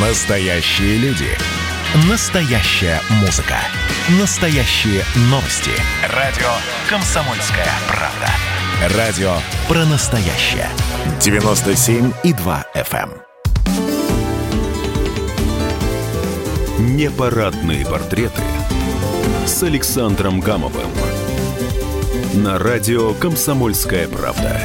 Настоящие люди. Настоящая музыка. Настоящие новости. Радио «Комсомольская правда». Радио про настоящее. 97,2 FM. эм. Непарадные портреты с Александром Гамовым. На радио «Комсомольская правда».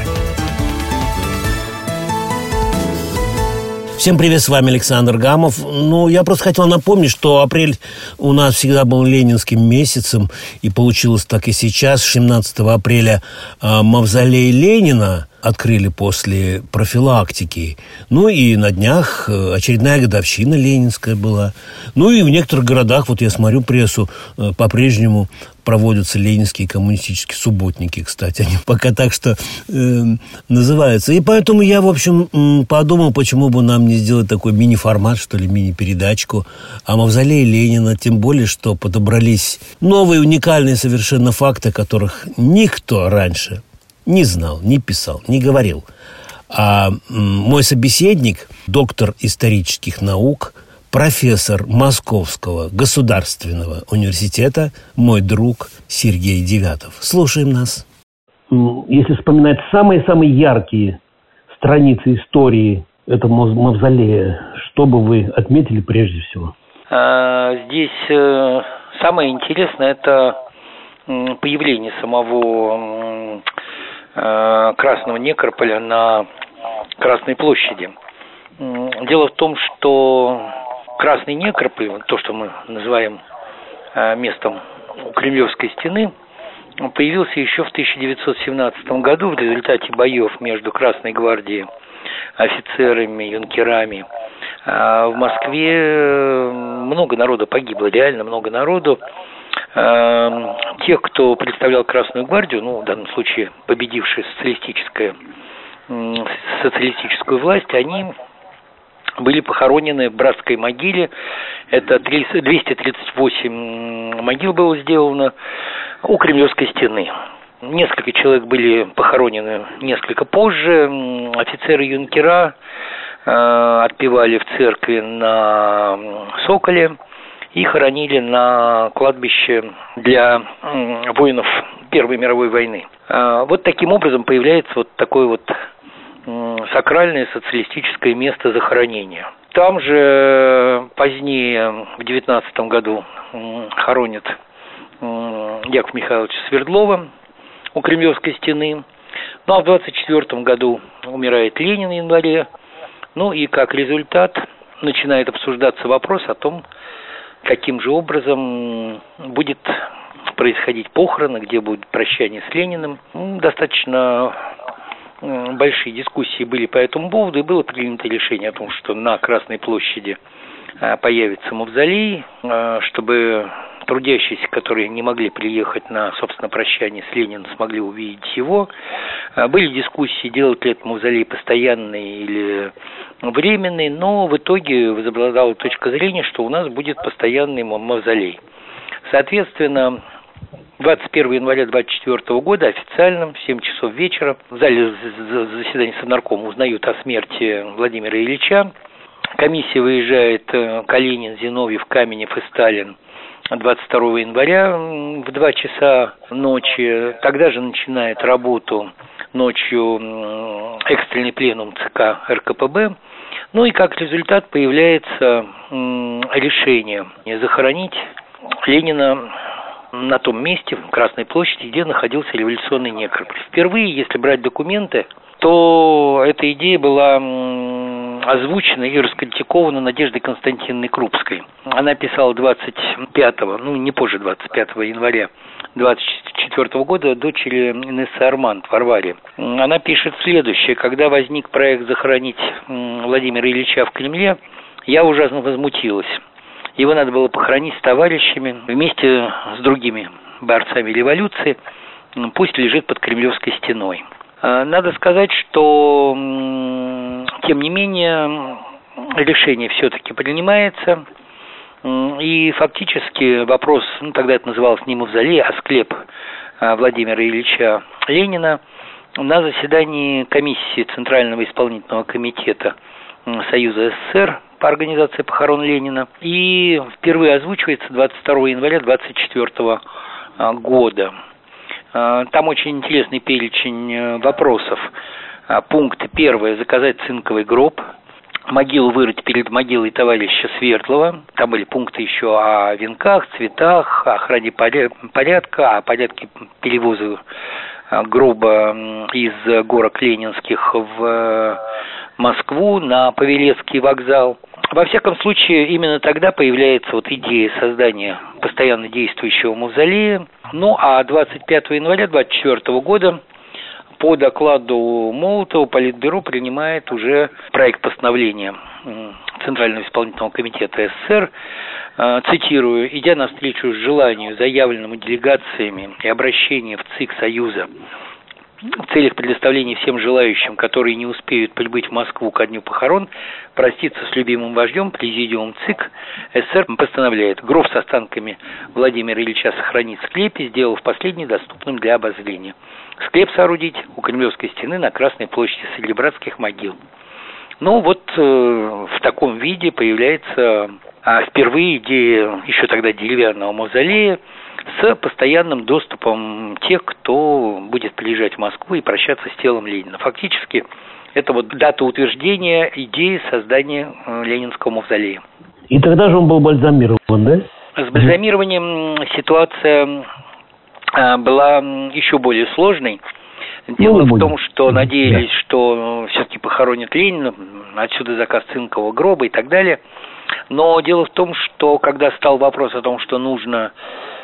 Всем привет, с вами Александр Гамов. Ну, я просто хотел напомнить, что апрель у нас всегда был ленинским месяцем, и получилось так и сейчас. 17 апреля э, мавзолей Ленина открыли после профилактики. Ну и на днях э, очередная годовщина ленинская была. Ну и в некоторых городах, вот я смотрю прессу, э, по-прежнему проводятся ленинские коммунистические субботники, кстати, они пока так что э, называются. И поэтому я, в общем, подумал, почему бы нам не сделать такой мини-формат, что ли, мини-передачку о мавзолее Ленина, тем более, что подобрались новые уникальные совершенно факты, которых никто раньше не знал, не писал, не говорил. А мой собеседник, доктор исторических наук, профессор Московского государственного университета, мой друг Сергей Девятов. Слушаем нас. Если вспоминать самые-самые яркие страницы истории этого мавзолея, что бы вы отметили прежде всего? А, здесь э, самое интересное – это появление самого Э, Красного Некрополя на Красной площади. Дело в том, что Красный Некрополь, то, что мы называем э, местом у Кремлевской стены, появился еще в 1917 году в результате боев между Красной гвардией, офицерами, юнкерами. А в Москве э, много народу погибло, реально много народу. Эм, тех, кто представлял Красную гвардию, ну, в данном случае победившая социалистическая, социалистическую власть, они были похоронены в братской могиле. Это 238 могил было сделано у Кремлевской стены. Несколько человек были похоронены несколько позже. Офицеры юнкера э, отпевали в церкви на Соколе и хоронили на кладбище для воинов Первой мировой войны. А, вот таким образом появляется вот такое вот сакральное социалистическое место захоронения. Там же позднее, в девятнадцатом году, хоронят Яков Михайловича Свердлова у Кремлевской стены. Ну а в 24 году умирает Ленин в январе. Ну и как результат начинает обсуждаться вопрос о том, каким же образом будет происходить похороны, где будет прощание с Лениным. Достаточно большие дискуссии были по этому поводу, и было принято решение о том, что на Красной площади а, появится мавзолей, а, чтобы трудящиеся, которые не могли приехать на, собственно, прощание с Лениным, смогли увидеть его. А, были дискуссии, делать ли этот мавзолей постоянный или временный, но в итоге возобладала точка зрения, что у нас будет постоянный мавзолей. Соответственно, 21 января 2024 года официально в 7 часов вечера в зале заседания Совнаркома узнают о смерти Владимира Ильича. Комиссия выезжает э, Калинин, Зиновьев, Каменев и Сталин 22 января в 2 часа ночи. Тогда же начинает работу ночью экстренный пленум ЦК РКПБ. Ну и как результат появляется решение захоронить Ленина на том месте, в Красной площади, где находился революционный некрополь. Впервые, если брать документы, то эта идея была озвучена и раскритикована Надеждой Константиновной Крупской. Она писала 25, ну не позже 25 января 24 года дочери Инессы Арманд Варваре. Она пишет следующее. Когда возник проект захоронить Владимира Ильича в Кремле, я ужасно возмутилась. Его надо было похоронить с товарищами вместе с другими борцами революции. Пусть лежит под Кремлевской стеной. А, надо сказать, что тем не менее решение все-таки принимается. И фактически вопрос, ну тогда это называлось не мавзолей, а склеп а, Владимира Ильича Ленина на заседании комиссии Центрального исполнительного комитета Союза СССР по организации похорон Ленина. И впервые озвучивается 22 января 24 а, года. А, там очень интересный перечень э, вопросов. А, пункт первый – заказать цинковый гроб – могилу вырыть перед могилой товарища Свердлова. Там были пункты еще о венках, цветах, охране порядка, о порядке перевоза а, гроба из горок Ленинских в э, Москву на Павелецкий вокзал. Во всяком случае, именно тогда появляется вот идея создания постоянно действующего мавзолея. Ну, а 25 января 24 года по докладу Молотова Политбюро принимает уже проект постановления Центрального исполнительного комитета СССР, э, цитирую, «идя навстречу желанию, заявленному делегациями и обращению в ЦИК Союза в целях предоставления всем желающим, которые не успеют прибыть в Москву ко дню похорон, проститься с любимым вождем, президиум ЦИК СССР постановляет гроб с останками Владимира Ильича сохранить в склепе, сделав последний доступным для обозрения. Склеп соорудить у Кремлевской стены на Красной площади среди братских могил. Ну вот э, в таком виде появляется а впервые идея еще тогда деревянного мавзолея с постоянным доступом тех, кто будет приезжать в Москву и прощаться с телом Ленина. Фактически это вот дата утверждения идеи создания э, Ленинского мавзолея. И тогда же он был бальзамирован, да? С бальзамированием ситуация а, была еще более сложной. Дело ну, в том, что надеялись, да. что все-таки похоронят Ленина, отсюда заказ цинкового гроба и так далее. Но дело в том, что когда стал вопрос о том, что нужно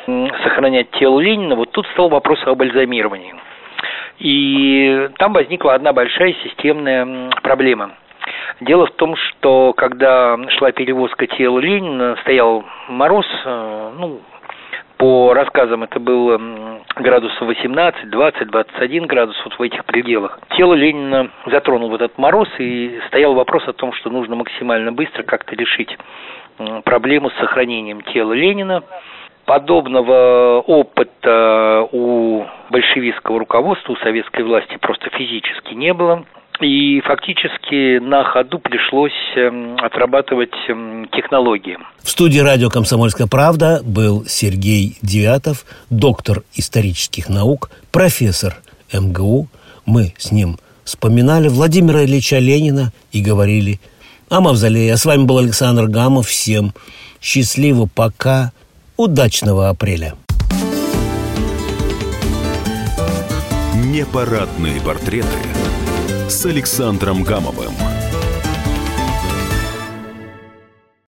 сохранять тело Ленина, вот тут стал вопрос о бальзамировании. И там возникла одна большая системная проблема. Дело в том, что когда шла перевозка тела Ленина, стоял мороз, э, ну, по рассказам это было градусов 18, 20, 21 градус вот в этих пределах. Тело Ленина затронул этот мороз и стоял вопрос о том, что нужно максимально быстро как-то решить проблему с сохранением тела Ленина. Подобного опыта у большевистского руководства, у советской власти просто физически не было. И фактически на ходу пришлось эм, отрабатывать эм, технологии. В студии радио «Комсомольская правда» был Сергей Девятов, доктор исторических наук, профессор МГУ. Мы с ним вспоминали Владимира Ильича Ленина и говорили о мавзолее. А с вами был Александр Гамов. Всем счастливо, пока, удачного апреля. Непарадные портреты – с Александром Гамовым.